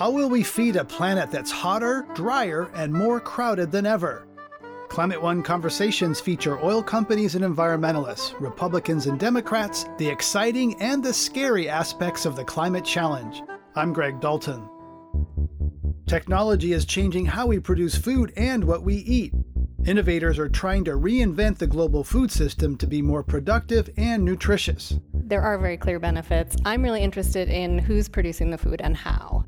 How will we feed a planet that's hotter, drier, and more crowded than ever? Climate One conversations feature oil companies and environmentalists, Republicans and Democrats, the exciting and the scary aspects of the climate challenge. I'm Greg Dalton. Technology is changing how we produce food and what we eat. Innovators are trying to reinvent the global food system to be more productive and nutritious. There are very clear benefits. I'm really interested in who's producing the food and how.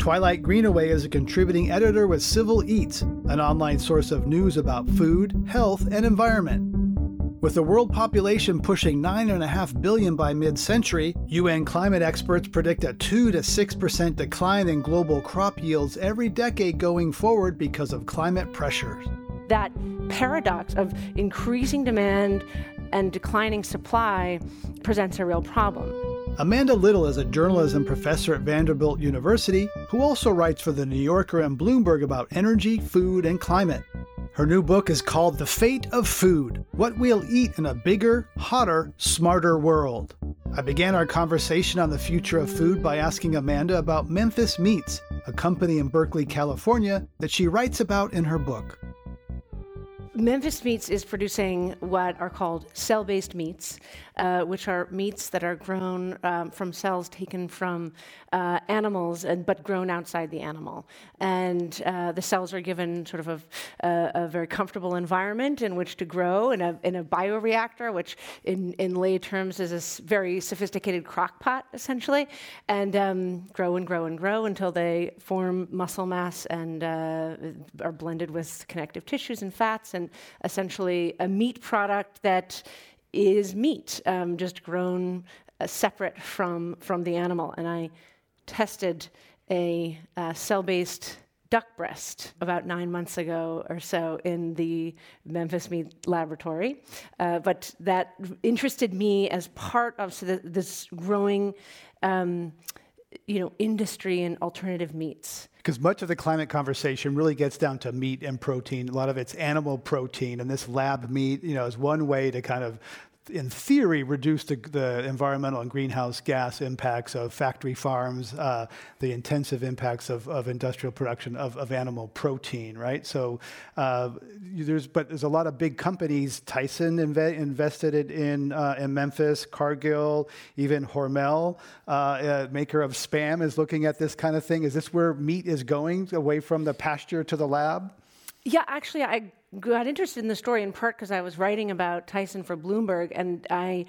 Twilight Greenaway is a contributing editor with Civil Eats, an online source of news about food, health, and environment. With the world population pushing 9.5 billion by mid century, UN climate experts predict a 2 to 6% decline in global crop yields every decade going forward because of climate pressures. That paradox of increasing demand and declining supply presents a real problem. Amanda Little is a journalism professor at Vanderbilt University who also writes for The New Yorker and Bloomberg about energy, food, and climate. Her new book is called The Fate of Food What We'll Eat in a Bigger, Hotter, Smarter World. I began our conversation on the future of food by asking Amanda about Memphis Meats, a company in Berkeley, California that she writes about in her book. Memphis Meats is producing what are called cell based meats, uh, which are meats that are grown um, from cells taken from uh, animals, and, but grown outside the animal. And uh, the cells are given sort of a, a, very comfortable environment in which to grow in a, in a bioreactor, which in, in lay terms is a very sophisticated crock pot, essentially, and um, grow and grow and grow until they form muscle mass and uh, are blended with connective tissues and fats. And essentially a meat product that is meat, um, just grown uh, separate from, from the animal. And I tested a uh, cell based duck breast about nine months ago or so in the Memphis Meat Laboratory. Uh, but that interested me as part of so the, this growing um, you know, industry in alternative meats. Because much of the climate conversation really gets down to meat and protein. A lot of it's animal protein, and this lab meat, you know, is one way to kind of in theory, reduce the, the, environmental and greenhouse gas impacts of factory farms, uh, the intensive impacts of, of industrial production of, of, animal protein, right? So uh, there's, but there's a lot of big companies. Tyson inve- invested it in, uh, in Memphis, Cargill, even Hormel, uh, maker of Spam, is looking at this kind of thing. Is this where meat is going, away from the pasture to the lab? Yeah, actually, I got interested in the story in part because I was writing about Tyson for Bloomberg, and I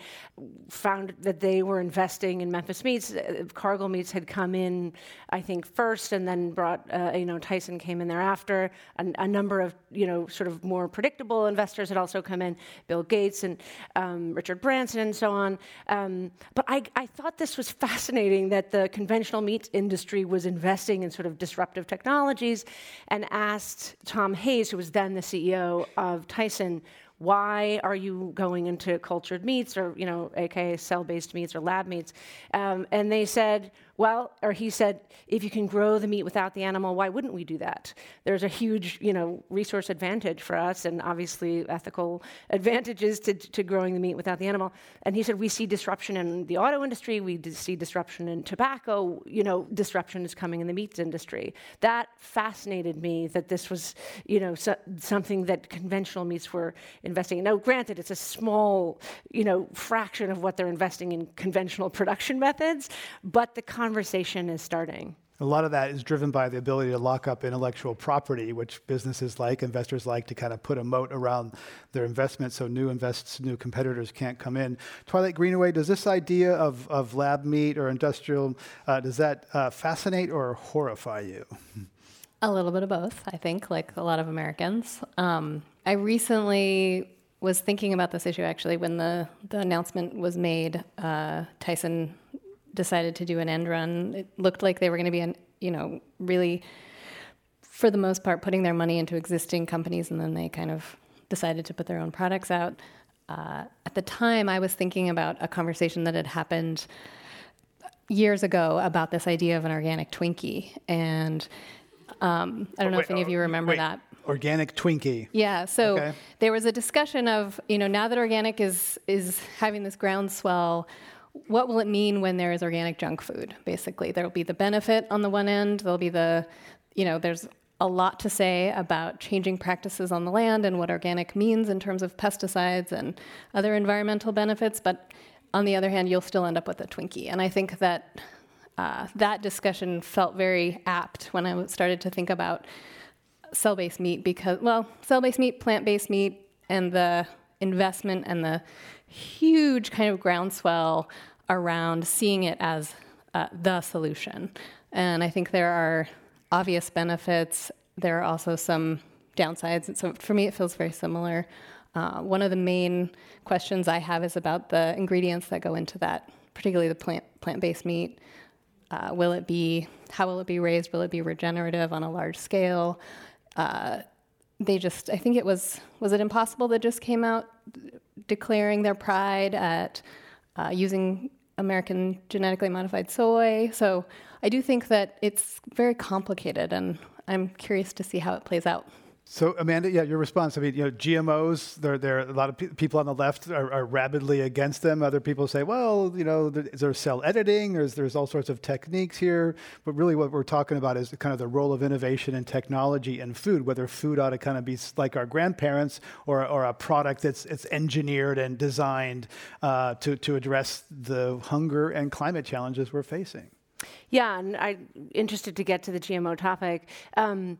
found that they were investing in Memphis Meats. Uh, Cargill Meats had come in, I think, first, and then brought, uh, you know, Tyson came in thereafter. A, a, number of, you know, sort of more predictable investors had also come in, Bill Gates and um, Richard Branson and so on. Um, but I, I thought this was fascinating that the conventional meat industry was investing in sort of disruptive technologies, and asked Tom Hayes, who was then the CEO CEO of Tyson, why are you going into cultured meats or, you know, aka cell based meats or lab meats? Um, and they said, well, or he said, if you can grow the meat without the animal, why wouldn't we do that? There's a huge, you know, resource advantage for us, and obviously ethical advantages to, to growing the meat without the animal. And he said, we see disruption in the auto industry, we see disruption in tobacco, you know, disruption is coming in the meat industry. That fascinated me that this was, you know, so, something that conventional meats were investing in. Now, granted, it's a small, you know, fraction of what they're investing in conventional production methods, but the conversation is starting. A lot of that is driven by the ability to lock up intellectual property, which businesses like, investors like to kind of put a moat around their investment so new invests, new competitors can't come in. Twilight Greenaway, does this idea of, of lab meat or industrial, uh, does that uh, fascinate or horrify you? A little bit of both, I think, like a lot of Americans. Um, I recently was thinking about this issue actually when the, the announcement was made. Uh, Tyson decided to do an end run. It looked like they were going to be, an, you know, really, for the most part, putting their money into existing companies, and then they kind of decided to put their own products out. Uh, at the time, I was thinking about a conversation that had happened years ago about this idea of an organic Twinkie, and um, I don't know wait, if any of you remember wait, that. Organic Twinkie. Yeah. So okay. there was a discussion of, you know, now that organic is is having this groundswell, what will it mean when there is organic junk food? Basically, there will be the benefit on the one end. There'll be the, you know, there's a lot to say about changing practices on the land and what organic means in terms of pesticides and other environmental benefits. But on the other hand, you'll still end up with a Twinkie. And I think that uh, that discussion felt very apt when I started to think about cell based meat because, well, cell based meat, plant based meat, and the investment and the huge kind of groundswell around seeing it as uh, the solution. And I think there are obvious benefits. There are also some downsides. And so for me, it feels very similar. Uh, one of the main questions I have is about the ingredients that go into that, particularly the plant plant-based meat. Uh, will it be? How will it be raised? Will it be regenerative on a large scale? Uh, they just, I think it was, was it Impossible that just came out declaring their pride at uh, using American genetically modified soy. So I do think that it's very complicated, and I'm curious to see how it plays out. So Amanda, yeah, your response. I mean, you know, GMOs. There, there a lot of pe- people on the left are, are, rabidly against them. Other people say, well, you know, there, there's cell editing. There's there's all sorts of techniques here. But really, what we're talking about is kind of the role of innovation and technology in food. Whether food ought to kind of be like our grandparents, or or a product that's it's engineered and designed uh, to to address the hunger and climate challenges we're facing. Yeah, and I'm interested to get to the GMO topic. Um,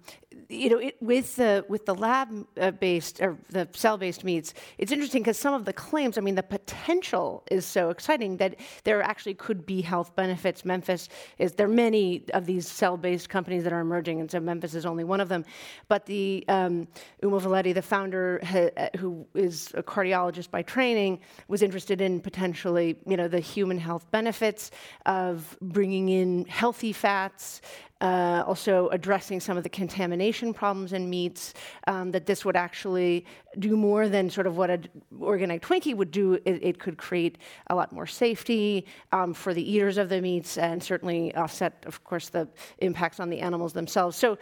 you know, it, with the with the lab-based or the cell-based meats, it's interesting because some of the claims, I mean, the potential is so exciting that there actually could be health benefits. Memphis is there are many of these cell-based companies that are emerging, and so Memphis is only one of them. But the um, Uma Valeti, the founder, ha, who is a cardiologist by training, was interested in potentially, you know, the human health benefits of bringing in healthy fats, uh, also addressing some of the contamination problems in meats, um, that this would actually do more than sort of what an organic Twinkie would do. It, it could create a lot more safety um, for the eaters of the meats and certainly offset, of course, the impacts on the animals themselves. So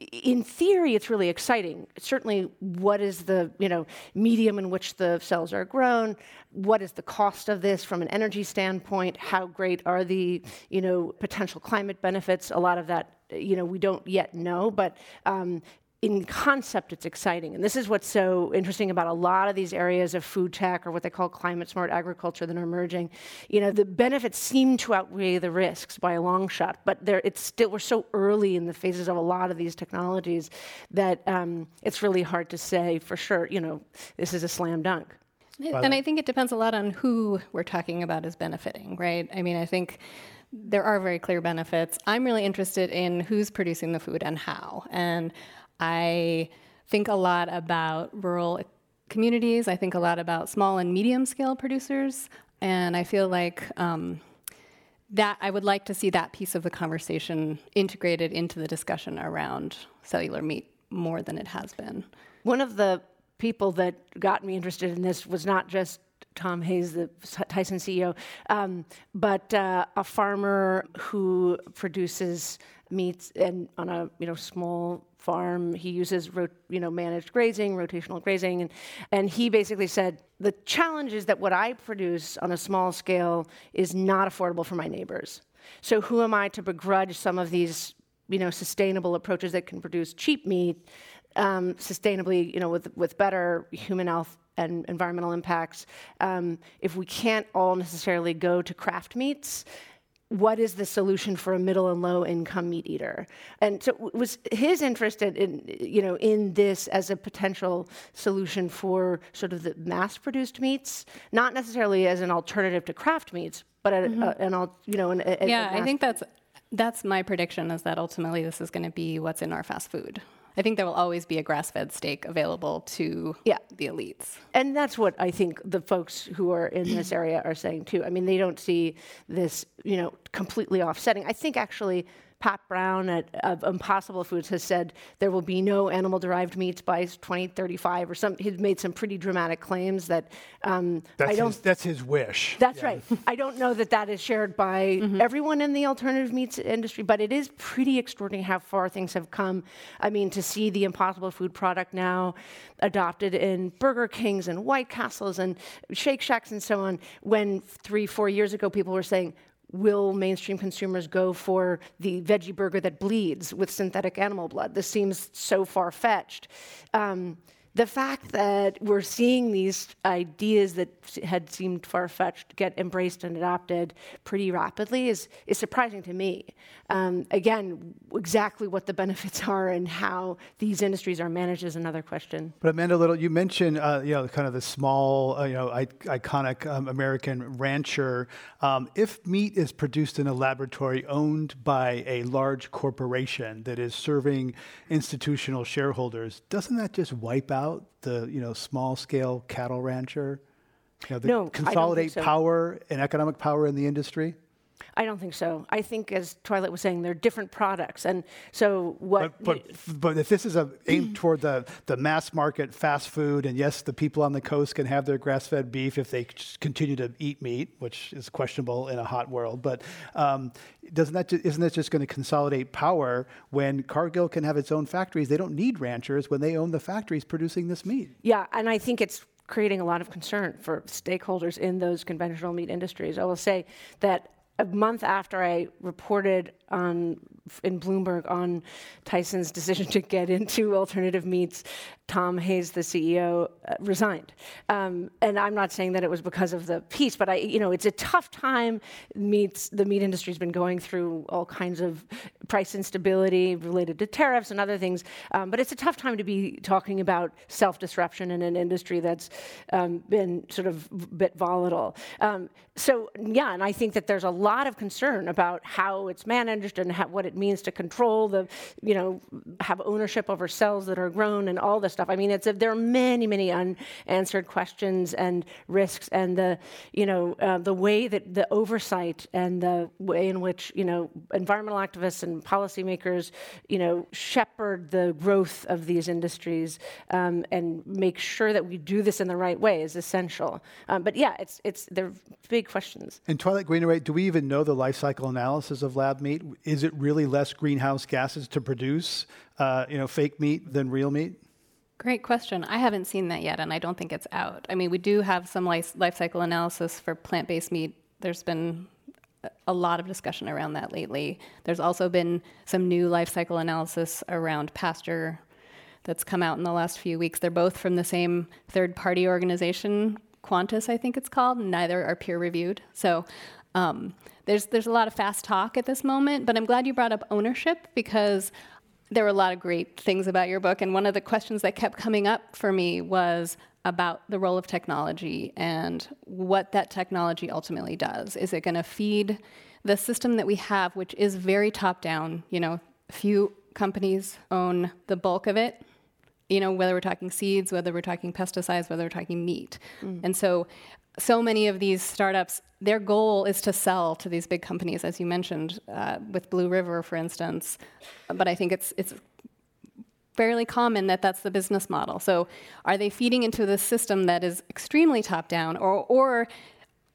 in theory, it's really exciting. Certainly, what is the you know medium in which the cells are grown? What is the cost of this from an energy standpoint? How great are the you know potential climate benefits? A lot of that you know we don't yet know, but um, in concept, it's exciting. And this is what's so interesting about a lot of these areas of food tech or what they call climate smart agriculture that are emerging. You know, the benefits seem to outweigh the risks by a long shot, but there, it's still, we're so early in the phases of a lot of these technologies that um, it's really hard to say for sure, you know, this is a slam dunk. And I think it depends a lot on who we're talking about as benefiting, right? I mean, I think there are very clear benefits. I'm really interested in who's producing the food and how. And I think a lot about rural communities. I think a lot about small and medium scale producers. And I feel like um, that I would like to see that piece of the conversation integrated into the discussion around cellular meat more than it has been. One of the people that got me interested in this was not just Tom Hayes, the Tyson CEO, um, but uh, a farmer who produces meats and on a you know small farm. He uses ro- you know managed grazing, rotational grazing, and and he basically said the challenge is that what I produce on a small scale is not affordable for my neighbors. So who am I to begrudge some of these you know sustainable approaches that can produce cheap meat um, sustainably, you know, with with better human health and environmental impacts. Um, if we can't all necessarily go to craft meats, what is the solution for a middle and low income meat eater? And so was his interest in, you know in this as a potential solution for sort of the mass produced meats? Not necessarily as an alternative to craft meats but mm-hmm. a, an you know an, a, yeah i think that's that's my prediction is that ultimately this is going to be what's in our fast food I think there will always be a grass-fed steak available to yeah. the elites. And that's what I think the folks who are in this area are saying too. I mean, they don't see this, you know, completely offsetting. I think actually Pat Brown at of Impossible Foods has said there will be no animal-derived meats by 2035 or some. He's made some pretty dramatic claims that um, that's I don't. His, that's his wish. That's yeah. right. I don't know that that is shared by mm-hmm. everyone in the alternative meats industry, but it is pretty extraordinary how far things have come. I mean, to see the Impossible Food product now adopted in Burger Kings and White Castles and Shake Shacks and so on, when three, four years ago people were saying, will mainstream consumers go for the veggie burger that bleeds with synthetic animal blood? This seems so far fetched. Um, the fact that we're seeing these ideas that had seemed far fetched get embraced and adopted pretty rapidly is, is surprising to me. Um, again, exactly what the benefits are and how these industries are managed is another question. But Amanda Little, you mentioned uh, you know kind of the small, uh, you know, I- iconic um, American rancher. Um, if meat is produced in a laboratory owned by a large corporation that is serving institutional shareholders, doesn't that just wipe out out the you know small scale cattle rancher? You know, the no, consolidate so. power and economic power in the industry? I don't think so. I think, as Twilight was saying, they're different products, and so what? But but, but if this is a aimed toward the the mass market fast food, and yes, the people on the coast can have their grass fed beef if they continue to eat meat, which is questionable in a hot world. But um, doesn't that ju- isn't that just going to consolidate power when Cargill can have its own factories? They don't need ranchers when they own the factories producing this meat. Yeah, and I think it's creating a lot of concern for stakeholders in those conventional meat industries. I will say that a month after I reported on in Bloomberg on Tyson's decision to get into alternative meats, Tom Hayes, the CEO, uh, resigned. Um, and I'm not saying that it was because of the piece, but I, you know, it's a tough time. Meats, the meat industry's been going through all kinds of price instability related to tariffs and other things. Um, but it's a tough time to be talking about self-disruption in an industry that's um, been sort of a bit volatile. Um, so yeah, and I think that there's a lot of concern about how it's managed and what it means to control the, you know, have ownership over cells that are grown and all this stuff. I mean, it's a, there are many, many unanswered questions and risks, and the, you know, uh, the way that the oversight and the way in which you know environmental activists and policymakers, you know, shepherd the growth of these industries um, and make sure that we do this in the right way is essential. Um, but yeah, it's it's they're big questions. And Twilight Greenaway, do we even know the life cycle analysis of lab meat? Is it really less greenhouse gases to produce, uh, you know, fake meat than real meat? Great question. I haven't seen that yet, and I don't think it's out. I mean, we do have some life, cycle analysis for plant based meat. There's been a lot of discussion around that lately. There's also been some new life cycle analysis around pasture that's come out in the last few weeks. They're both from the same third party organization, Quantis, I think it's called. Neither are peer reviewed. So um, there's, there's a lot of fast talk at this moment, but I'm glad you brought up ownership because there were a lot of great things about your book. And one of the questions that kept coming up for me was about the role of technology and what that technology ultimately does. Is it going to feed the system that we have, which is very top down? You know, few companies own the bulk of it. You know, whether we're talking seeds, whether we're talking pesticides, whether we're talking meat. Mm. And so so many of these startups, their goal is to sell to these big companies, as you mentioned, uh, with Blue River, for instance. But I think it's it's fairly common that that's the business model. So, are they feeding into the system that is extremely top down, or or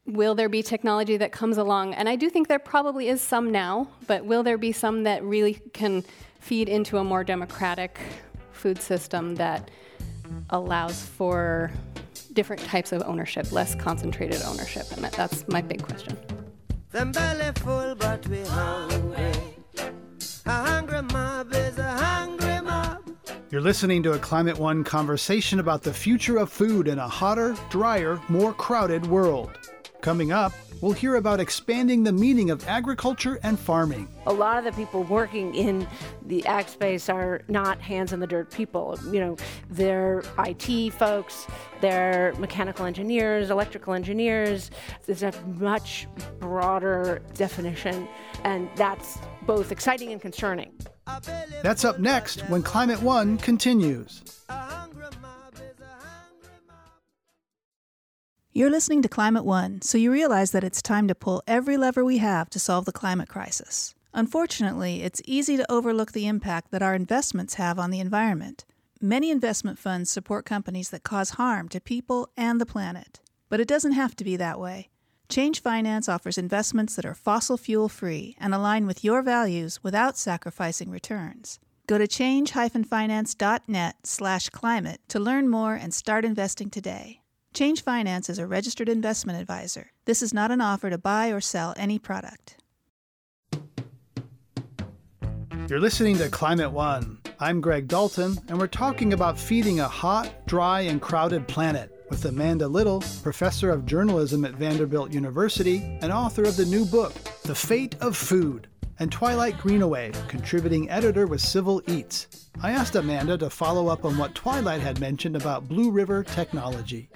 will there be technology that comes along? And I do think there probably is some now, but will there be some that really can feed into a more democratic food system that allows for different types of ownership, less concentrated ownership, and that's my big question. Them belly full, but we hungry. A hungry mob is a hungry mob. You're listening to a Climate One conversation about the future of food in a hotter, drier, more crowded world. Coming up, we'll hear about expanding the meaning of agriculture and farming. A lot of the people working in the ag space are not hands in the dirt people. You know, they're IT folks, they're mechanical engineers, electrical engineers. There's a much broader definition, and that's both exciting and concerning. That's up next when Climate One continues. You're listening to Climate One, so you realize that it's time to pull every lever we have to solve the climate crisis. Unfortunately, it's easy to overlook the impact that our investments have on the environment. Many investment funds support companies that cause harm to people and the planet. But it doesn't have to be that way. Change Finance offers investments that are fossil fuel free and align with your values without sacrificing returns. Go to change-finance.net/climate to learn more and start investing today. Change Finance is a registered investment advisor. This is not an offer to buy or sell any product. You're listening to Climate One. I'm Greg Dalton, and we're talking about feeding a hot, dry, and crowded planet with Amanda Little, professor of journalism at Vanderbilt University and author of the new book, The Fate of Food, and Twilight Greenaway, contributing editor with Civil Eats. I asked Amanda to follow up on what Twilight had mentioned about Blue River Technology.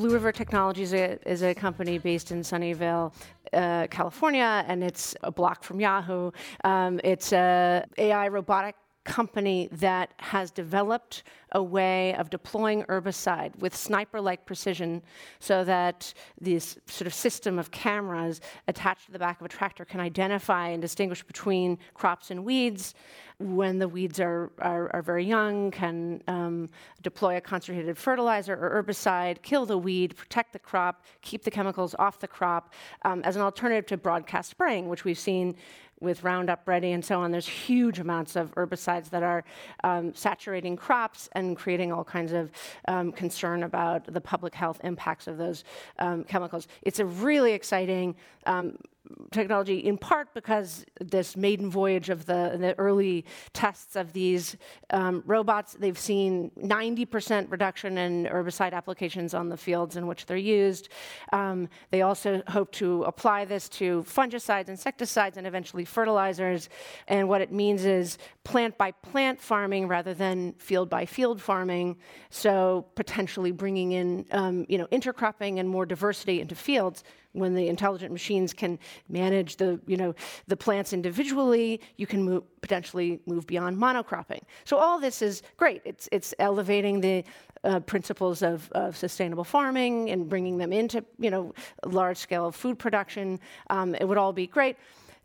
Blue River Technologies is a, is a company based in Sunnyvale, uh, California, and it's a block from Yahoo. Um, it's a AI robotic company that has developed a way of deploying herbicide with sniper like precision so that this sort of system of cameras attached to the back of a tractor can identify and distinguish between crops and weeds when the weeds are, are, are very young, can um, deploy a concentrated fertilizer or herbicide, kill the weed, protect the crop, keep the chemicals off the crop um, as an alternative to broadcast spraying, which we've seen with Roundup Ready and so on. There's huge amounts of herbicides that are um, saturating crops and creating all kinds of um, concern about the public health impacts of those um, chemicals. It's a really exciting um, technology in part because this maiden voyage of the, the early tests of these um, robots, they've seen 90% reduction in herbicide applications on the fields in which they're used. Um, they also hope to apply this to fungicides, insecticides, and eventually fertilizers. And what it means is plant by plant farming rather than field by field farming. So potentially bringing in, um, you know, intercropping and more diversity into fields when the intelligent machines can manage the, you know, the plants individually, you can move, potentially move beyond monocropping. So all this is great. It's, it's elevating the uh, principles of, of, sustainable farming and bringing them into, you know, large-scale food production. Um, it would all be great.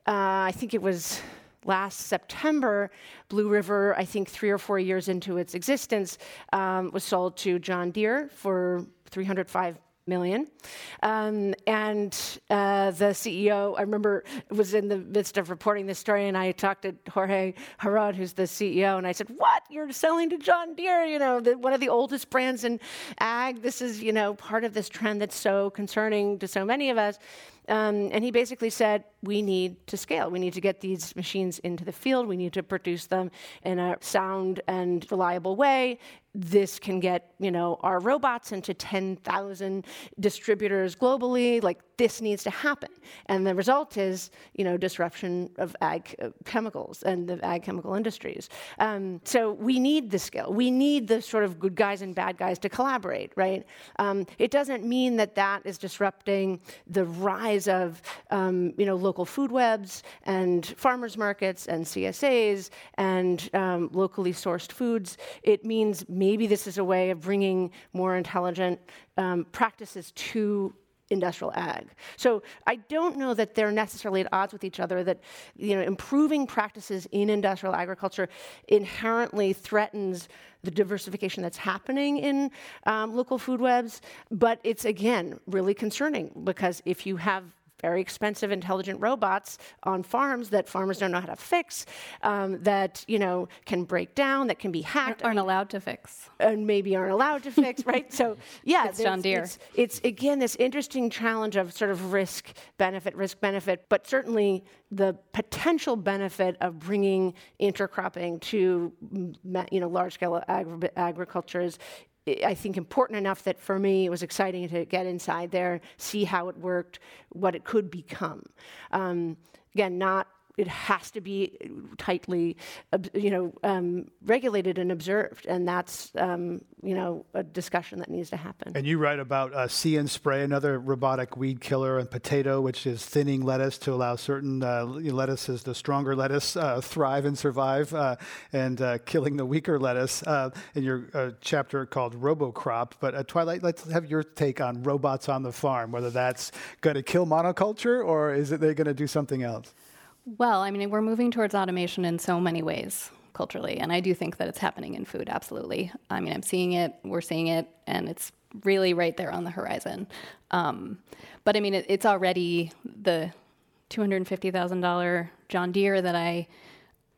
Uh, I think it was last September, Blue River, I think three or four years into its existence, um, was sold to John Deere for 305 million. Um, and uh, the CEO, I remember, was in the midst of reporting this story, and I talked to Jorge Heraud, who's the CEO, and I said, "What? You're selling to John Deere? You know, the, one of the oldest brands in ag. This is, you know, part of this trend that's so concerning to so many of us." Um, and he basically said, we need to scale. We need to get these machines into the field. We need to produce them in a sound and reliable way this can get you know our robots into 10,000 distributors globally like this needs to happen. And the result is you know disruption of ag uh, chemicals and the ag chemical industries. Um, so we need the skill. we need the sort of good guys and bad guys to collaborate right? Um, it doesn't mean that that is disrupting the rise of um, you know local food webs and farmers markets and csas and um, locally sourced foods. It means maybe this is a way of bringing more intelligent um, practices to industrial ag. So I don't know that they're necessarily at odds with each other, that you know, improving practices in industrial agriculture inherently threatens the diversification that's happening in um, local food webs. But it's, again, really concerning because if you have very expensive intelligent robots on farms that farmers don't know how to fix, um, that you know can break down, that can be hacked, aren't allowed to fix, and maybe aren't allowed to fix, right? So yeah, it's John Deere. It's, it's again this interesting challenge of sort of risk benefit, risk benefit, but certainly the potential benefit of bringing intercropping to you know large scale agri- agriculture is I think, important enough that for me it was exciting to get inside there, see how it worked, what it could become. Um, again, not it has to be tightly, you know, um, regulated and observed, and that's um, you know a discussion that needs to happen. And you write about uh, and Spray, another robotic weed killer, and potato, which is thinning lettuce to allow certain uh, lettuces, the stronger lettuce, uh, thrive and survive, uh, and uh, killing the weaker lettuce. Uh, in your chapter called RoboCrop, but Twilight, let's have your take on robots on the farm. Whether that's going to kill monoculture or is it they're going to do something else? Well, I mean, we're moving towards automation in so many ways culturally, and I do think that it's happening in food, absolutely. I mean, I'm seeing it, we're seeing it, and it's really right there on the horizon. Um, but I mean, it, it's already the $250,000 John Deere that I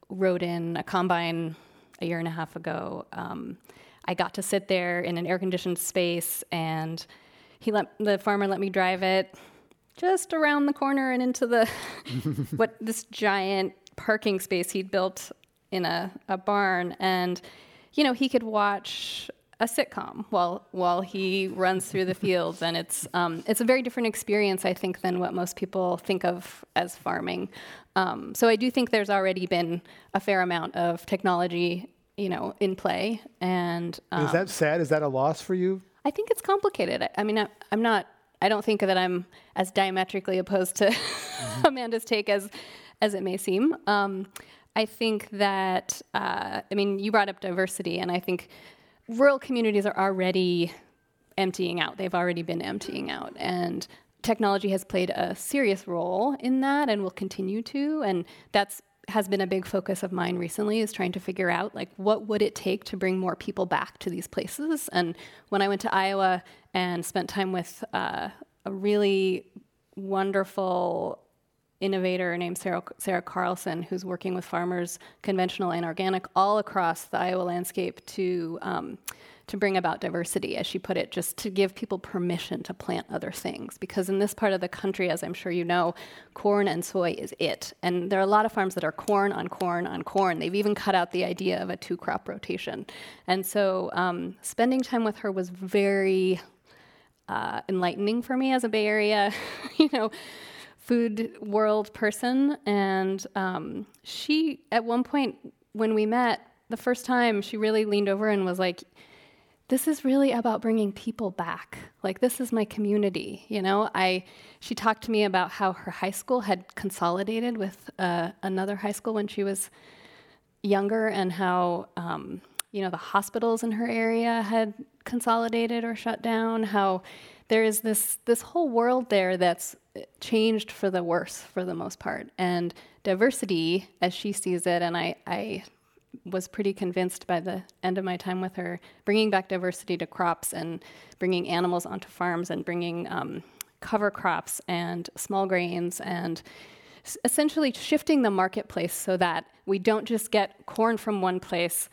rode in a combine a year and a half ago. Um, I got to sit there in an air conditioned space, and he let the farmer let me drive it just around the corner and into the what this giant parking space he'd built in a, a barn. And you know he could watch a sitcom while while he runs through the fields. And it's um, it's a very different experience I think than what most people think of as farming. Um, so I do think there's already been a fair amount of technology you know in play. And um, is that sad? Is that a loss for you? I think it's complicated. I, I mean I, I'm not I don't think that I'm as diametrically opposed to mm-hmm. Amanda's take as as it may seem. Um, I think that uh, I mean you brought up diversity, and I think rural communities are already emptying out. They've already been emptying out, and technology has played a serious role in that, and will continue to. And that's has been a big focus of mine recently is trying to figure out like what would it take to bring more people back to these places? And when i went to iowa and spent time with uh, a really wonderful innovator named Sarah, Sarah Carlson, who's working with farmers, conventional and organic, all across the Iowa landscape to um, to bring about diversity, as she put it, just to give people permission to plant other things. Because in this part of the country, as I'm sure you know, corn and soy is it. And there are a lot of farms that are corn on corn on corn. They've even cut out the idea of a two crop rotation. And so um, spending time with her was very uh, enlightening for me as a Bay Area, you know, food world person. And um, she, at one point when we met, the first time, she really leaned over and was like, this is really about bringing people back. Like this is my community, you know. I she talked to me about how her high school had consolidated with uh, another high school when she was younger, and how um, you know the hospitals in her area had consolidated or shut down. How there is this this whole world there that's changed for the worse for the most part, and diversity as she sees it, and I I was pretty convinced by the end of my time with her, bringing back diversity to crops and bringing animals onto farms and bringing um, cover crops and small grains and essentially shifting the marketplace so that we don't just get corn from one place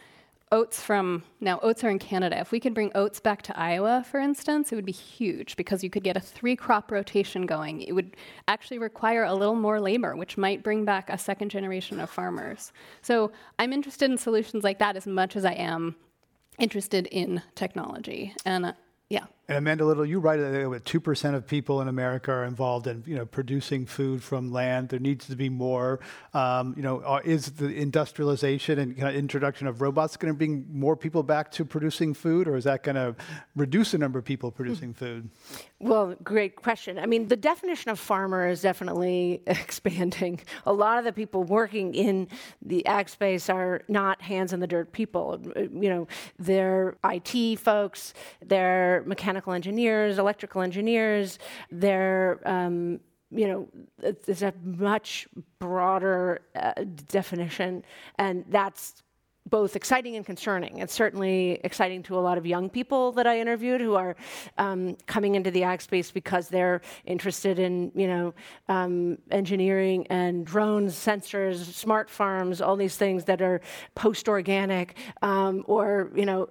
oats from now oats are in Canada. If we could bring oats back to Iowa, for instance, it would be huge because you could get a three crop rotation going. It would actually require a little more labor, which might bring back a second generation of farmers. So I'm interested in solutions like that as much as I am interested in technology. And uh, yeah. And Amanda Little, you write that two percent of people in America are involved in you know producing food from land. There needs to be more. Um, you know, uh, is the industrialization and kind of introduction of robots going to bring more people back to producing food, or is that going to reduce the number of people producing food? Well, great question. I mean, the definition of farmer is definitely expanding. A lot of the people working in the ag space are not hands in the dirt people. You know, they're IT folks, they're mechanical engineers, electrical engineers. They're um, you know, it's a much broader uh, definition, and that's both exciting and concerning. It's certainly exciting to a lot of young people that I interviewed who are um, coming into the ag space because they're interested in, you know, um, engineering and drones, sensors, smart farms, all these things that are post-organic um, or, you know,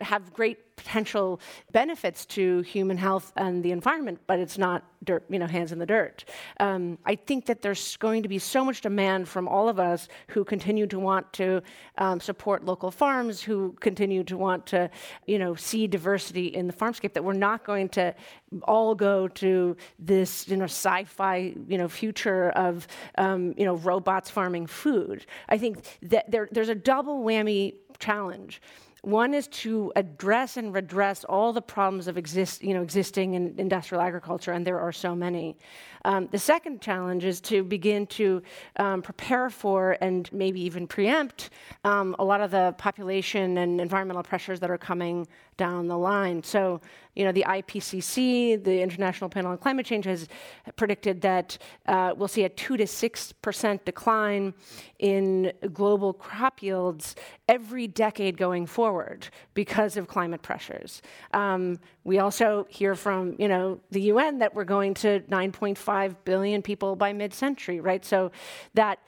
have great potential benefits to human health and the environment, but it's not dirt, you know, hands in the dirt. Um, I think that there's going to be so much demand from all of us who continue to want to um, support local farms, who continue to want to, you know, see diversity in the farmscape that we're not going to all go to this, you know, sci-fi, you know, future of, um, you know, robots farming food. I think that there, there's a double whammy challenge. One is to address and redress all the problems of exist, you know, existing in industrial agriculture, and there are so many. Um, the second challenge is to begin to um, prepare for and maybe even preempt um, a lot of the population and environmental pressures that are coming down the line. So, you know, the IPCC, the International Panel on Climate Change, has predicted that uh, we'll see a 2 to 6% decline in global crop yields every decade going forward because of climate pressures. Um, we also hear from, you know, the UN that we're going to 9.5 billion people by mid-century, right? So that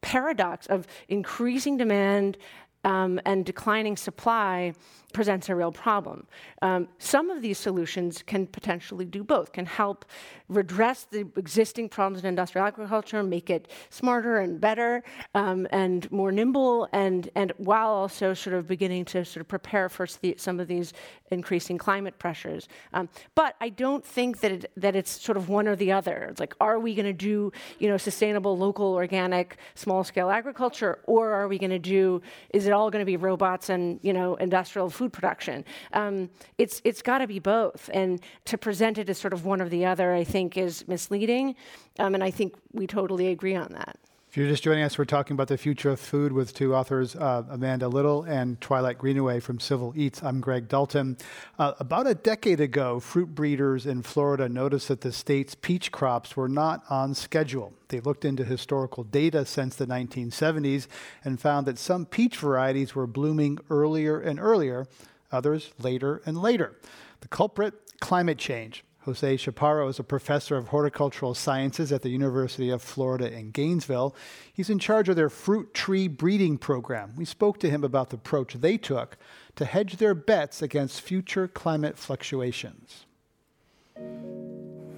paradox of increasing demand um, and declining supply presents a real problem. Um, some of these solutions can potentially do both, can help redress the existing problems in industrial agriculture, make it smarter and better um, and more nimble, and, and while also sort of beginning to sort of prepare for some of these increasing climate pressures. Um, but I don't think that, it, that it's sort of one or the other. It's like, are we going to do you know, sustainable, local, organic, small-scale agriculture, or are we going to do, is it all going to be robots and you know, industrial food production. Um, it's it's got to be both, and to present it as sort of one or the other, I think, is misleading. Um, and I think we totally agree on that. If you're just joining us, we're talking about the future of food with two authors, uh, Amanda Little and Twilight Greenaway from Civil Eats. I'm Greg Dalton. Uh, about a decade ago, fruit breeders in Florida noticed that the state's peach crops were not on schedule. They looked into historical data since the 1970s and found that some peach varieties were blooming earlier and earlier, others later and later. The culprit? Climate change. Jose Chaparro is a professor of horticultural sciences at the University of Florida in Gainesville. He's in charge of their fruit tree breeding program. We spoke to him about the approach they took to hedge their bets against future climate fluctuations.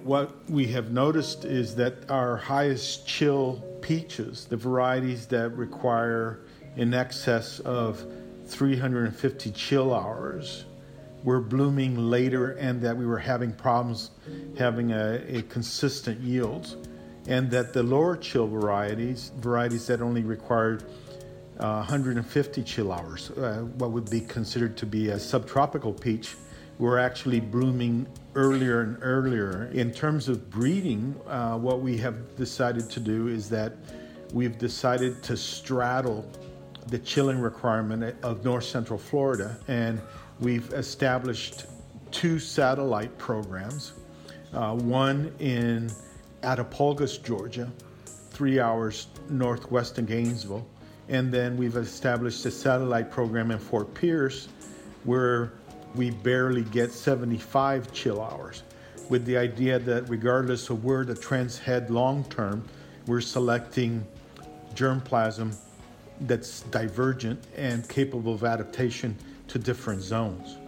What we have noticed is that our highest chill peaches, the varieties that require in excess of 350 chill hours, were blooming later and that we were having problems having a, a consistent yield. And that the lower chill varieties, varieties that only required uh, 150 chill hours, uh, what would be considered to be a subtropical peach, were actually blooming earlier and earlier. In terms of breeding, uh, what we have decided to do is that we've decided to straddle the chilling requirement of north central Florida and we've established two satellite programs uh, one in Attapulgus, Georgia, three hours northwest of Gainesville. And then we've established a satellite program in Fort Pierce where we barely get 75 chill hours, with the idea that regardless of where the trends head long term, we're selecting germplasm that's divergent and capable of adaptation to different zones.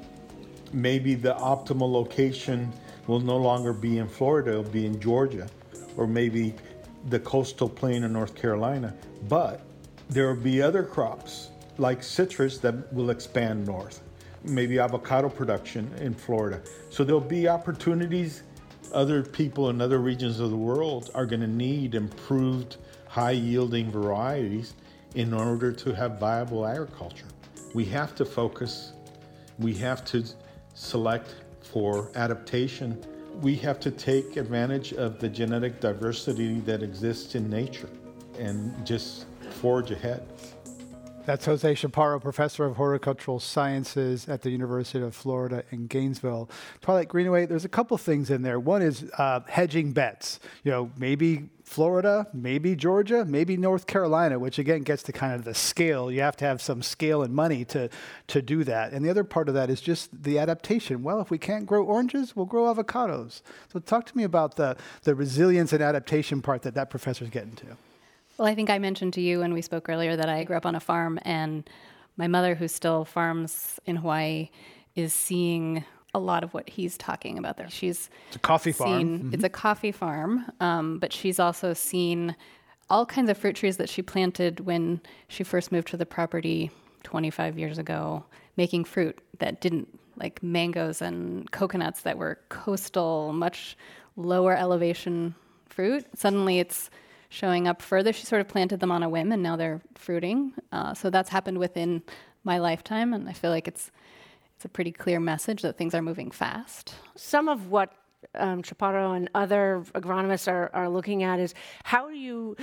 Maybe the optimal location will no longer be in Florida, it'll be in Georgia, or maybe the coastal plain of North Carolina. But there will be other crops like citrus that will expand north, maybe avocado production in Florida. So there'll be opportunities. Other people in other regions of the world are going to need improved, high yielding varieties in order to have viable agriculture we have to focus, we have to select for adaptation, we have to take advantage of the genetic diversity that exists in nature and just forge ahead. That's Jose Chaparro, professor of horticultural sciences at the University of Florida in Gainesville. Twilight Greenaway, there's a couple things in there. One is uh, hedging bets. You know, maybe Florida, maybe Georgia, maybe North Carolina, which again gets to kind of the scale. You have to have some scale and money to, to do that. And the other part of that is just the adaptation. Well, if we can't grow oranges, we'll grow avocados. So talk to me about the, the resilience and adaptation part that that professor's getting to. Well, I think I mentioned to you when we spoke earlier that I grew up on a farm, and my mother, who still farms in Hawaii, is seeing a lot of what he's talking about there. She's it's a coffee seen, farm. Mm-hmm. It's a coffee farm, um, but she's also seen all kinds of fruit trees that she planted when she first moved to the property 25 years ago, making fruit that didn't like mangoes and coconuts that were coastal, much lower elevation fruit. Suddenly, it's showing up further. She sort of planted them on a whim, and now they're fruiting. Uh, so that's happened within my lifetime, and I feel like it's it's a pretty clear message that things are moving fast. Some of what um, Chaparro and other agronomists are, are looking at is how do you,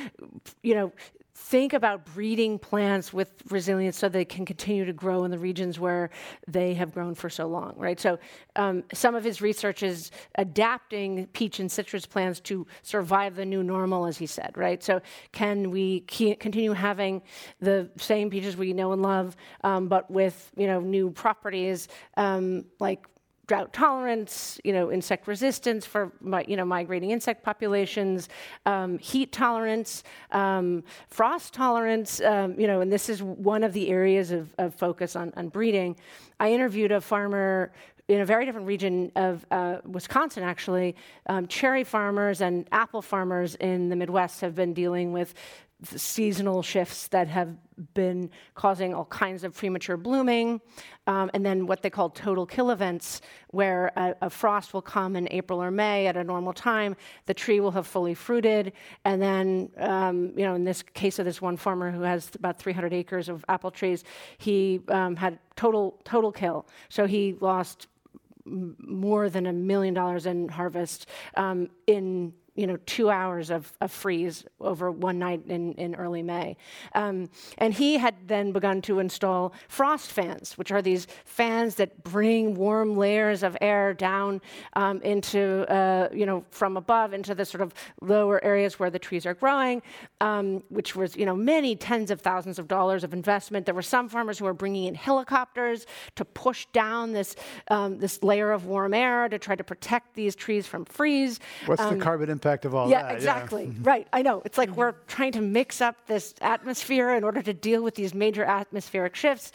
you know, think about breeding plants with resilience so they can continue to grow in the regions where they have grown for so long, right? So um, some of his research is adapting peach and citrus plants to survive the new normal, as he said, right? So can we continue having the same peaches we know and love, um, but with you know new properties um, like drought tolerance, you know, insect resistance for you know migrating insect populations, um, heat tolerance, um, frost tolerance, um, you know, and this is one of the areas of, of focus on, on breeding. I interviewed a farmer in a very different region of uh, Wisconsin, actually, um, cherry farmers and apple farmers in the Midwest have been dealing with seasonal shifts that have been causing all kinds of premature blooming, um, and then what they call total kill events, where a, a, frost will come in April or May at a normal time, the tree will have fully fruited, and then, um, you know, in this case of this one farmer who has about 300 acres of apple trees, he um, had total total kill. So he lost more than a million dollars in harvest um, in you know, two hours of, of freeze over one night in, in early May. Um, and he had then begun to install frost fans, which are these fans that bring warm layers of air down um, into, uh, you know, from above into the sort of lower areas where the trees are growing, um, which was, you know, many tens of thousands of dollars of investment. There were some farmers who were bringing in helicopters to push down this, um, this layer of warm air to try to protect these trees from freeze. What's the um, carbon impact? Of all yeah, that. Exactly. Yeah, exactly. Right. I know. It's like we're trying to mix up this atmosphere in order to deal with these major atmospheric shifts.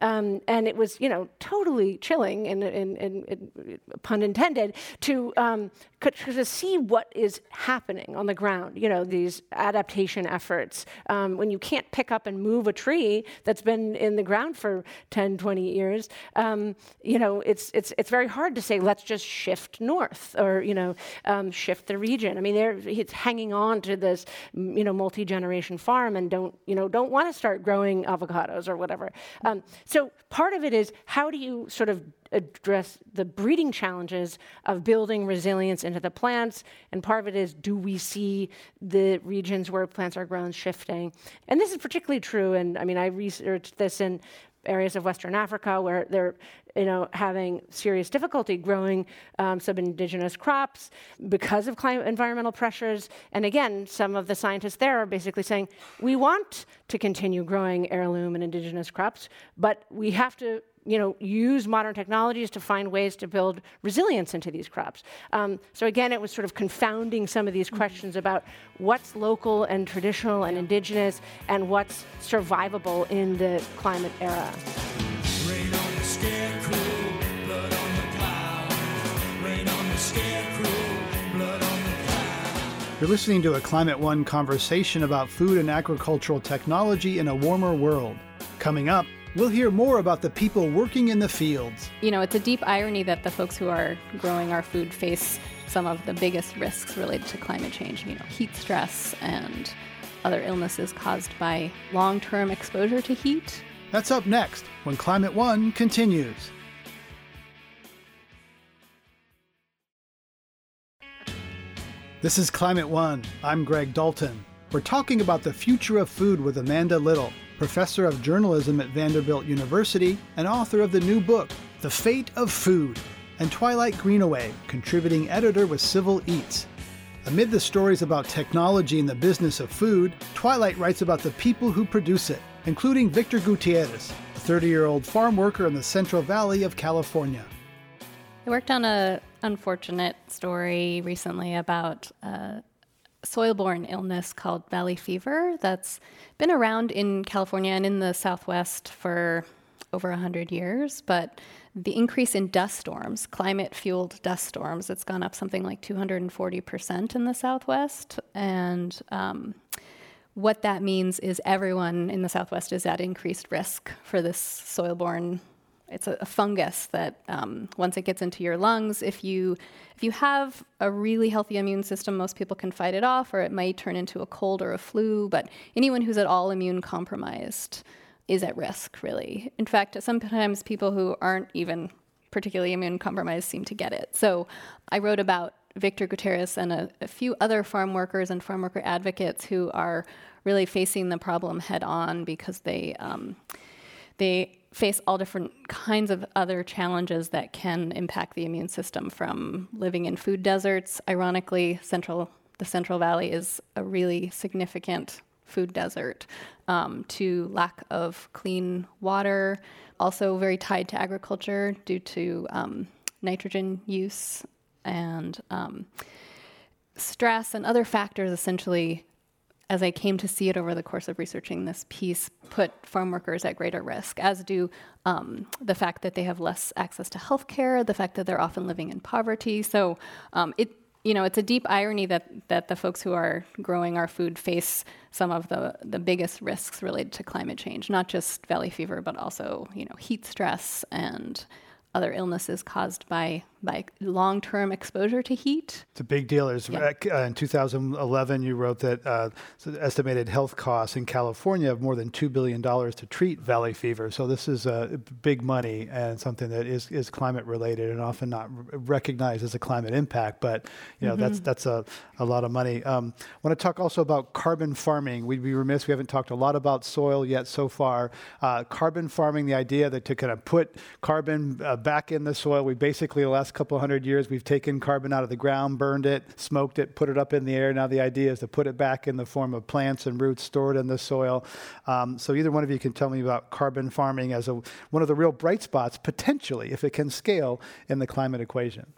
Um, and it was, you know, totally chilling, and, and, and, and pun intended, to um, to see what is happening on the ground. You know, these adaptation efforts. Um, when you can't pick up and move a tree that's been in the ground for 10, 20 years, um, you know, it's it's it's very hard to say let's just shift north or you know um, shift the region. I mean, they're it's hanging on to this you know multi generation farm and don't you know don't want to start growing avocados or whatever. So part of it is how do you sort of address the breeding challenges of building resilience into the plants, and part of it is do we see the regions where plants are grown shifting? And this is particularly true, and I mean, I researched this in areas of Western Africa where they're you know, having serious difficulty growing um, some indigenous crops because of climate environmental pressures. And again, some of the scientists there are basically saying we want to continue growing heirloom and indigenous crops, but we have to you know, use modern technologies to find ways to build resilience into these crops. Um, so again, it was sort of confounding some of these mm-hmm. questions about what's local and traditional and indigenous and what's survivable in the climate era. You're listening to a Climate One conversation about food and agricultural technology in a warmer world. Coming up, We'll hear more about the people working in the fields. You know, it's a deep irony that the folks who are growing our food face some of the biggest risks related to climate change, you know, heat stress and other illnesses caused by long term exposure to heat. That's up next when Climate One continues. This is Climate One. I'm Greg Dalton. We're talking about the future of food with Amanda Little professor of journalism at Vanderbilt University and author of the new book, The Fate of Food, and Twilight Greenaway, contributing editor with Civil Eats. Amid the stories about technology in the business of food, Twilight writes about the people who produce it, including Victor Gutierrez, a 30 year old farm worker in the Central Valley of California. I worked on a unfortunate story recently about uh, uh, soil-borne illness called valley fever that's been around in California and in the Southwest for over 100 years, but the increase in dust storms, climate-fueled dust storms, it's gone up something like 240% in the Southwest, and um, what that means is everyone in the Southwest is at increased risk for this soil-borne it's a, a fungus that um, once it gets into your lungs, if you if you have a really healthy immune system, most people can fight it off, or it might turn into a cold or a flu. But anyone who's at all immune compromised is at risk, really. In fact, sometimes people who aren't even particularly immune compromised, seem to get it. So I wrote about Victor Gutierrez and a, a few other farm workers and farm worker advocates who are really facing the problem head on because they um, they face all different kinds of other challenges that can impact the immune system from living in food deserts. Ironically, central the Central Valley is a really significant food desert um, to lack of clean water, also very tied to agriculture due to um, nitrogen use and um, stress and other factors essentially as I came to see it over the course of researching this piece, put farm workers at greater risk, as do um, the fact that they have less access to health care, the fact that they're often living in poverty. So um, it, you know, it's a deep irony that, that the folks who are growing our food face some of the, the biggest risks related to climate change, not just valley fever, but also, you know, heat stress and other illnesses caused by by long-term exposure to heat. It's a big deal. Yeah. uh, in 2011, you wrote that uh, estimated health costs in California of more than two billion dollars to treat valley fever. So this is uh, big money and something that is, is climate related and often not recognized as a climate impact. But you know mm-hmm. that's that's a, a lot of money. Um, I want to talk also about carbon farming. We'd be remiss we haven't talked a lot about soil yet so far. Uh, carbon farming, the idea that to kind of put carbon uh, back in the soil. We basically the last couple hundred years, we've taken carbon out of the ground, burned it, smoked it, put it up in the air. Now the idea is to put it back in the form of plants and roots stored in the soil. Um, so either one of you can tell me about carbon farming as a, one of the real bright spots, potentially, if it can scale in the climate equation.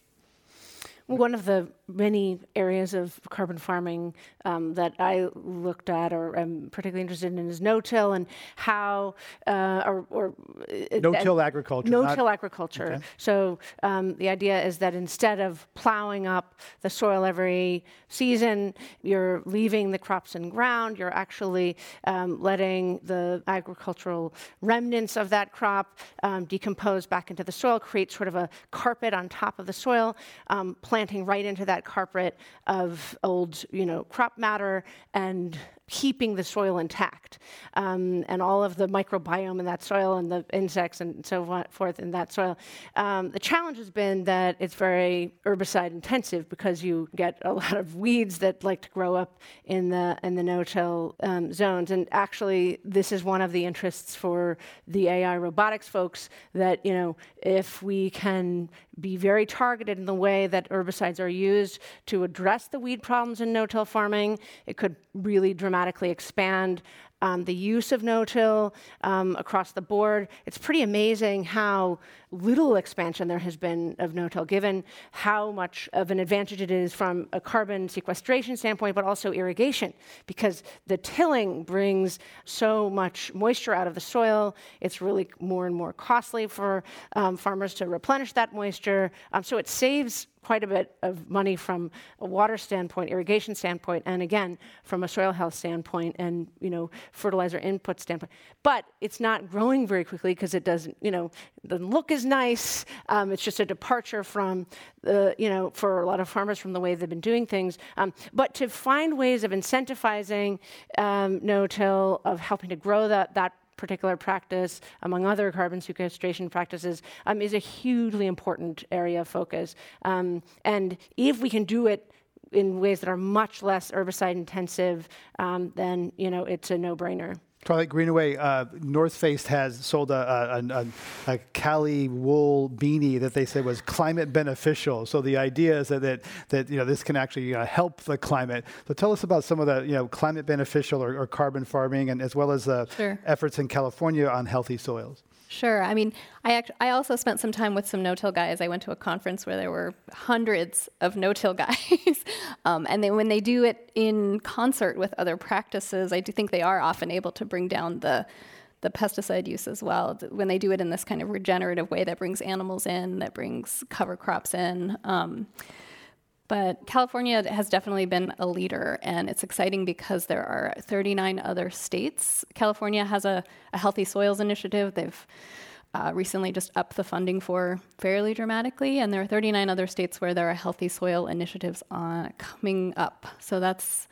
One of the many areas of carbon farming um, that I looked at or am particularly interested in is no-till and how, uh, or, or uh, no-till agriculture. No-till agriculture. Okay. So um, the idea is that instead of plowing up the soil every season, you're leaving the crops in ground. You're actually um, letting the agricultural remnants of that crop um, decompose back into the soil, create sort of a carpet on top of the soil, um, planting right into that carpet of old, you know, crop matter and keeping the soil intact um, and all of the microbiome in that soil and the insects and so forth in that soil. Um, the challenge has been that it's very herbicide intensive because you get a lot of weeds that like to grow up in the in the no-till um, zones. And actually, this is one of the interests for the AI robotics folks that you know if we can be very targeted in the way that herbicides are used to address the weed problems in no-till farming, it could really dramatically expand um, the use of no-till um, across the board. It's pretty amazing how little expansion there has been of no-till, given how much of an advantage it is from a carbon sequestration standpoint, but also irrigation, because the tilling brings so much moisture out of the soil. It's really more and more costly for um, farmers to replenish that moisture. Um, so it saves quite a bit of money from a water standpoint, irrigation standpoint, and again from a soil health standpoint and you know fertilizer input standpoint. But it's not growing very quickly because it doesn't you know doesn't look as nice. Um, it's just a departure from the you know for a lot of farmers from the way they've been doing things. Um, but to find ways of incentivizing um, no-till, of helping to grow that that particular practice, among other carbon sequestration practices, um, is a hugely important area of focus. Um, and if we can do it in ways that are much less herbicide intensive, um, then you know it's a no-brainer. Twilight Greenaway, uh, North Face has sold a, a, a, a, Cali wool beanie that they said was climate beneficial. So the idea is that, that, that you know, this can actually uh, help the climate. So tell us about some of the you know, climate beneficial or, or carbon farming and as well as the sure. efforts in California on healthy soils. Sure. I mean, I act- I also spent some time with some no-till guys. I went to a conference where there were hundreds of no-till guys, um, and then when they do it in concert with other practices, I do think they are often able to bring down the the pesticide use as well. When they do it in this kind of regenerative way that brings animals in, that brings cover crops in. Um, but California has definitely been a leader, and it's exciting because there are 39 other states. California has a, a healthy soils initiative. They've uh, recently just upped the funding for fairly dramatically, and there are 39 other states where there are healthy soil initiatives on, coming up. So that's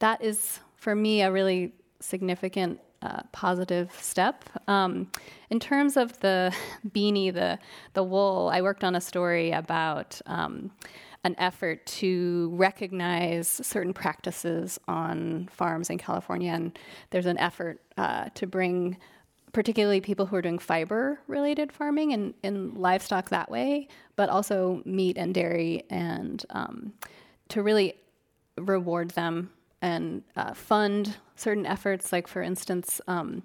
that is for me a really significant uh, positive step. Um, in terms of the beanie, the the wool, I worked on a story about. Um, an effort to recognize certain practices on farms in California, and there's an effort uh, to bring particularly people who are doing fiber related farming and, and livestock that way, but also meat and dairy, and um, to really reward them and uh, fund certain efforts. Like, for instance, um,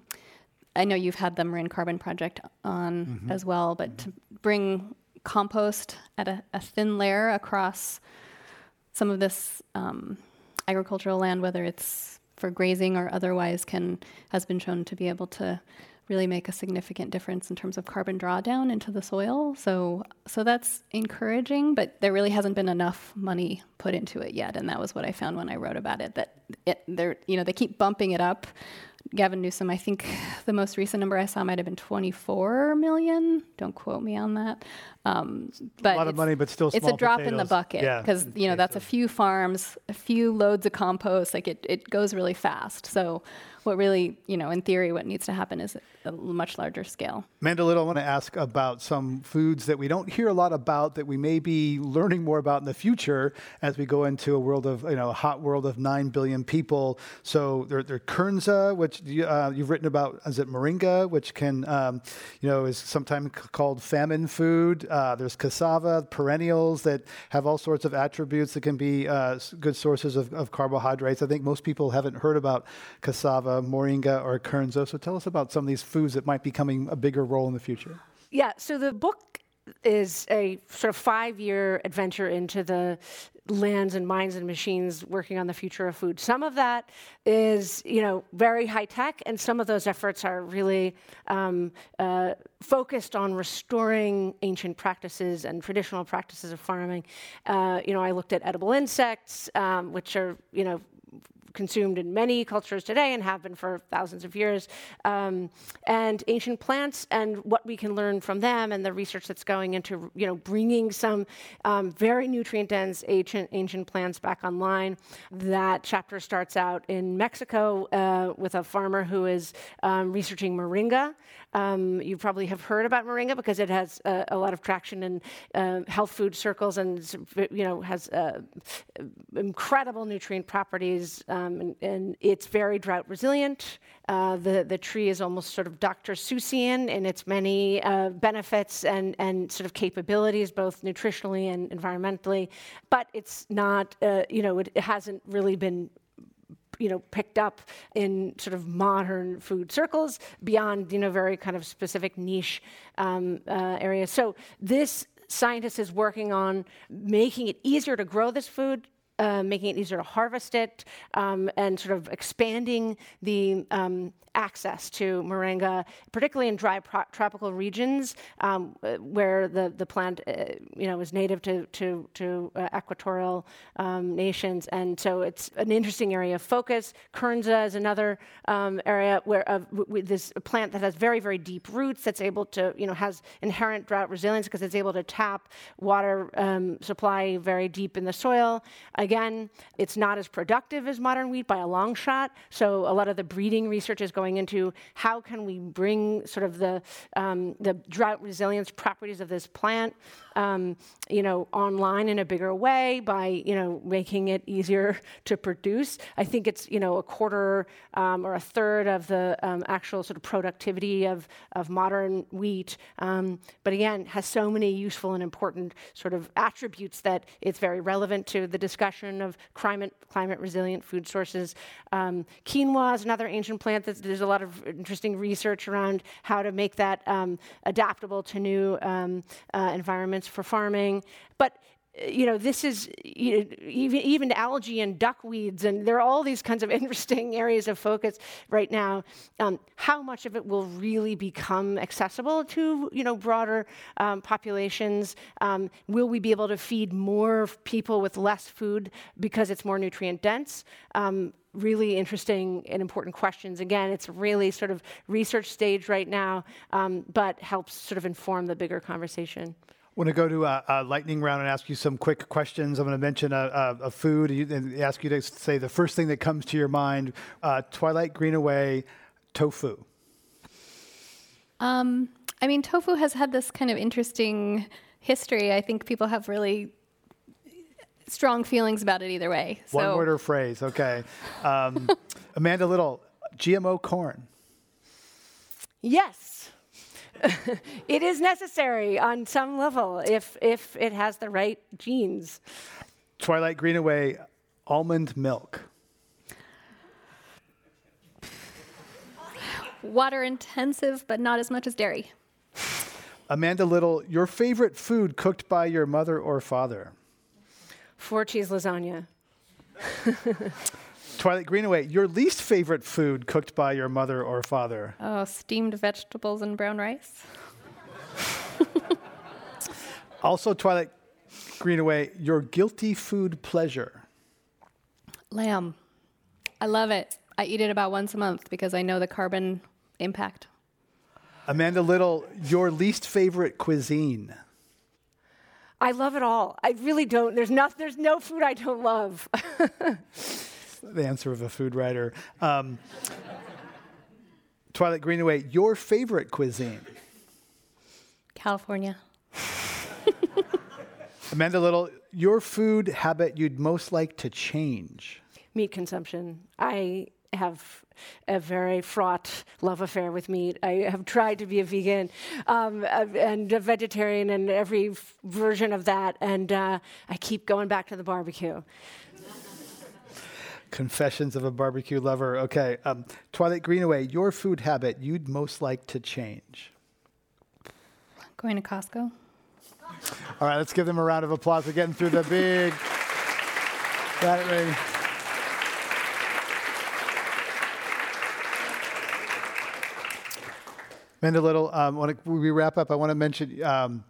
I know you've had the Marin Carbon Project on mm-hmm. as well, but mm-hmm. to bring compost at a, a, thin layer across some of this um, agricultural land, whether it's for grazing or otherwise, can has been shown to be able to really make a significant difference in terms of carbon drawdown into the soil. So so that's encouraging, but there really hasn't been enough money put into it yet, and that was what I found when I wrote about it. That it, they're you know they keep bumping it up. Gavin Newsom, I think the most recent number I saw might have been 24 million. Don't quote me on that. Um, but a lot of money, but still it's a drop potatoes. in the bucket because yeah, you know that's a few farms, a few loads of compost. Like it, it goes really fast. So what really, you know, in theory, what needs to happen is a much larger scale. Amanda Little, I want to ask about some foods that we don't hear a lot about that we may be learning more about in the future as we go into a world of, you know, a hot world of 9 billion people. So there, there kernza, which you, uh, you've written about, is it moringa, which can, um, you know, is sometimes called famine food. Uh, there's cassava, perennials that have all sorts of attributes that can be uh, good sources of, of carbohydrates. I think most people haven't heard about cassava moringa, or kernza. So tell us about some of these foods that might be coming a bigger role in the future. Yeah, so the book is a sort of five year adventure into the lands and minds and machines working on the future of food. Some of that is, you know, very high tech, and some of those efforts are really um, uh, focused on restoring ancient practices and traditional practices of farming. Uh, you know, I looked at edible insects, um, which are, you know, consumed in many cultures today and have been for thousands of years, um, and ancient plants and what we can learn from them and the research that's going into you know bringing some um, very nutrient dense ancient ancient plants back online. That chapter starts out in Mexico uh, with a farmer who is um, researching moringa. Um, you probably have heard about moringa because it has uh, a lot of traction in uh, health food circles and you know has uh, incredible nutrient properties. Um, and, and, it's very drought resilient. Uh, the, the tree is almost sort of Dr. Seussian in its many uh, benefits and, and sort of capabilities, both nutritionally and environmentally. But it's not, uh, you know, it, it hasn't really been you know picked up in sort of modern food circles beyond you know very kind of specific niche um, uh, areas. So this scientist is working on making it easier to grow this food, uh, making it easier to harvest it, um, and sort of expanding the um, access to moringa, particularly in dry pro- tropical regions um, where the, the plant uh, you know, is native to, to, to uh, equatorial um, nations. And so it's an interesting area of focus. Kernza is another um, area where uh, with this plant that has very, very deep roots that's able to, you know, has inherent drought resilience because it's able to tap water um, supply very deep in the soil. Again, it's not as productive as modern wheat by a long shot. So a lot of the breeding research is going going into how can we bring sort of the, um, the drought resilience properties of this plant, um, you know, online in a bigger way by, you know, making it easier to produce. I think it's, you know, a quarter um, or a third of the um, actual sort of productivity of, of modern wheat. Um, but again, has so many useful and important sort of attributes that it's very relevant to the discussion of climate, climate resilient food sources. Um, quinoa is another ancient plant that's there's a lot of interesting research around how to make that um, adaptable to new um, uh, environments for farming. But uh, you know, this is even, even algae and duckweeds, and there are all these kinds of interesting areas of focus right now. Um, how much of it will really become accessible to you know broader um, populations? Um, will we be able to feed more people with less food because it's more nutrient dense? Um, really interesting and important questions. Again, it's really sort of research stage right now, um, but helps sort of inform the bigger conversation. I want to go to a, a, lightning round and ask you some quick questions. I'm going to mention a, a, a food and ask you to say the first thing that comes to your mind. Uh, Twilight Greenaway tofu? Um, I mean, tofu has had this kind of interesting history. I think people have really strong feelings about it either way. So. One so word or phrase, okay. Um, Amanda Little, GMO corn. Yes. it is necessary on some level if, if it has the right genes. Twilight Greenaway, almond milk. water intensive, but not as much as dairy. Amanda Little, your favorite food cooked by your mother or father? Four cheese lasagna. Twilight Greenaway, your least favorite food cooked by your mother or father? Oh, steamed vegetables and brown rice. also, Twilight Greenaway, your guilty food pleasure? Lamb. I love it. I eat it about once a month because I know the carbon impact. Amanda Little, your least favorite cuisine? I love it all. I really don't. There's no, there's no food I don't love. the answer of a food writer. Um, Twilight Greenaway, your favorite cuisine? California. Amanda Little, your food habit you'd most like to change? Meat consumption. I have a very fraught love affair with meat. I have tried to be a vegan um, and a vegetarian and every f- version of that, and uh, I keep going back to the barbecue. Confessions of a barbecue lover. Okay. Um, Twilight Greenaway, your food habit you'd most like to change? Going to Costco. All right, let's give them a round of applause for getting through the big. Ready. Amanda Little, um, when we wrap up, I want to mention um,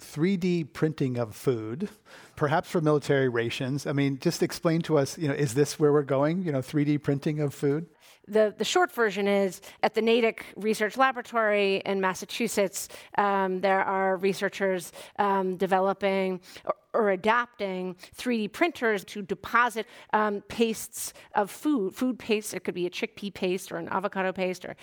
3D printing of food, perhaps for military rations. I mean, just explain to us, you know, is this where we're going? You know, 3D printing of food? The, the short version is at the Natick Research Laboratory in Massachusetts, um, there are researchers um, developing or adapting 3D printers to deposit um, pastes of food, food paste. It could be a chickpea paste or an avocado paste or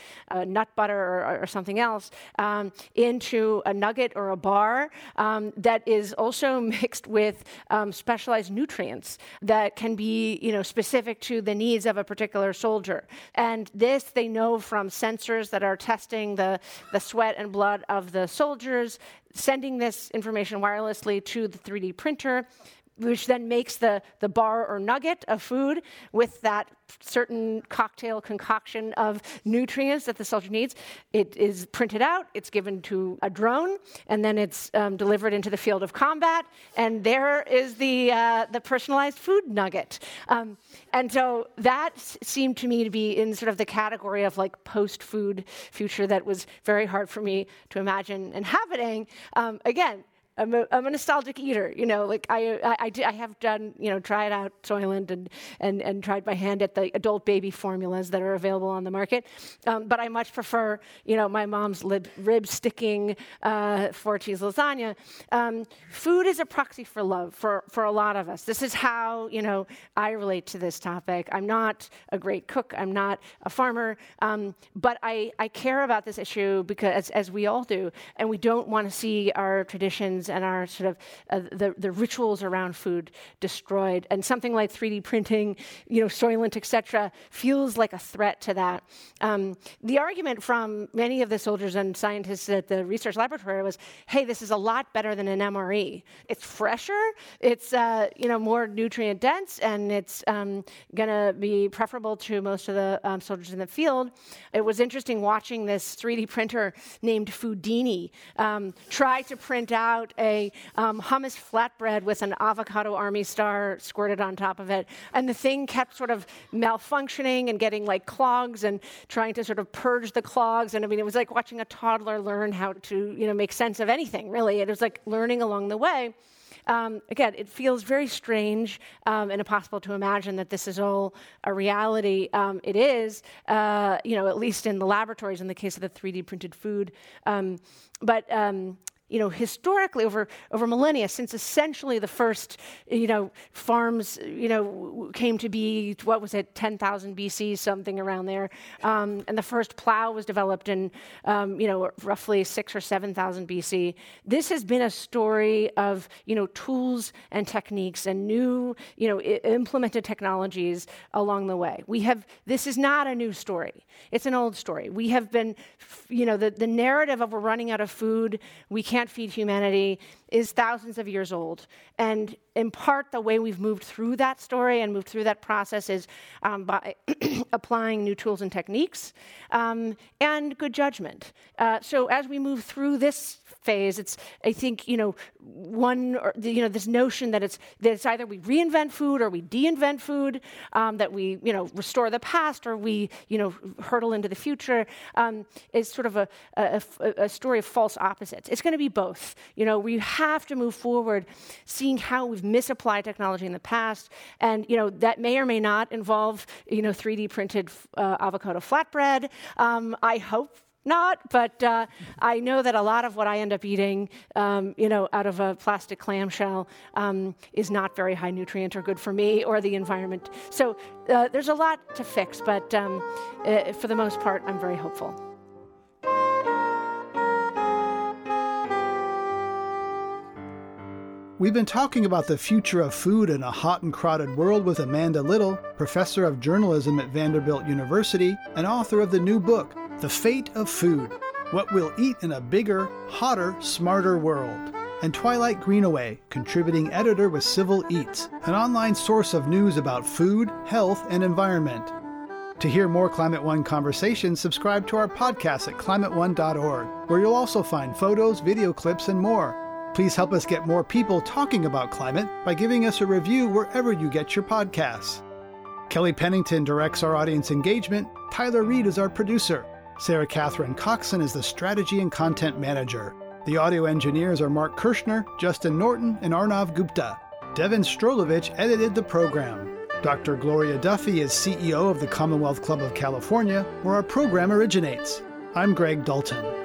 nut butter or, or something else um, into a nugget or a bar um, that is also mixed with um, specialized nutrients that can be, you know, specific to the needs of a particular soldier. And this they know from sensors that are testing the, the sweat and blood of the soldiers sending this information wirelessly to the 3D printer, which then makes the, the bar or nugget of food with that certain cocktail concoction of nutrients that the soldier needs. It is printed out, it's given to a drone, and then it's um, delivered into the field of combat, and there is the, uh, the personalized food nugget. Um, and so that seemed to me to be in sort of the category of like post food future that was very hard for me to imagine inhabiting. Um, again, I'm a, I'm a nostalgic eater, you know. Like I, I, I, I, have done, you know, tried out Soylent and, and and tried by hand at the adult baby formulas that are available on the market. Um, but I much prefer, you know, my mom's lib, rib sticking uh, four cheese lasagna. Um, food is a proxy for love for for a lot of us. This is how you know I relate to this topic. I'm not a great cook. I'm not a farmer, um, but I I care about this issue because as we all do, and we don't want to see our traditions and our sort of uh, the, the rituals around food destroyed. And something like 3D printing, you know, Soylent, etc., feels like a threat to that. Um, the argument from many of the soldiers and scientists at the research laboratory was, hey, this is a lot better than an MRE. It's fresher, it's uh, you know more nutrient dense, and it's um, going to be preferable to most of the um, soldiers in the field. It was interesting watching this 3D printer named Foodini um, try to print out a um, hummus flatbread with an avocado army star squirted on top of it. And the thing kept sort of malfunctioning and getting like clogs and trying to sort of purge the clogs. And I mean, it was like watching a toddler learn how to, you know, make sense of anything, really. It was like learning along the way. Um, again, it feels very strange um, and impossible to imagine that this is all a reality. Um, it is, uh, you know, at least in the laboratories in the case of the 3D printed food. Um, but um, you know, historically over, over millennia, since essentially the first, you know, farms, you know, came to be, what was it, 10,000 BC, something around there. Um, and the first plow was developed in, um, you know, roughly six or 7,000 BC. This has been a story of, you know, tools and techniques and new, you know, I- implemented technologies along the way. We have, this is not a new story. It's an old story. We have been, you know, the, the narrative of we're running out of food, we can't can't feed humanity is thousands of years old. And in part, the way we've moved through that story and moved through that process is um, by applying new tools and techniques um, and good judgment. Uh, so as we move through this phase, it's I think you know one or, you know this notion that it's that it's either we reinvent food or we de-invent food, um, that we you know restore the past or we you know hurtle into the future um, is sort of a, a, a, story of false opposites. It's going to be both. You know we have to move forward, seeing how we've misapplied technology in the past, and you know that may or may not involve you know 3D printed uh, avocado flatbread. Um, I hope not, but uh, I know that a lot of what I end up eating, um, you know, out of a plastic clamshell um, is not very high nutrient or good for me or the environment. So uh, there's a lot to fix, but um, uh, for the most part, I'm very hopeful. We've been talking about the future of food in a hot and crowded world with Amanda Little, professor of journalism at Vanderbilt University and author of the new book, The Fate of Food What We'll Eat in a Bigger, Hotter, Smarter World. And Twilight Greenaway, contributing editor with Civil Eats, an online source of news about food, health, and environment. To hear more Climate One conversations, subscribe to our podcast at climateone.org, where you'll also find photos, video clips, and more. Please help us get more people talking about climate by giving us a review wherever you get your podcasts. Kelly Pennington directs our audience engagement. Tyler Reed is our producer. Sarah Catherine Coxon is the strategy and content manager. The audio engineers are Mark Kirschner, Justin Norton, and Arnav Gupta. Devin Strolovitch edited the program. Dr. Gloria Duffy is CEO of the Commonwealth Club of California, where our program originates. I'm Greg Dalton.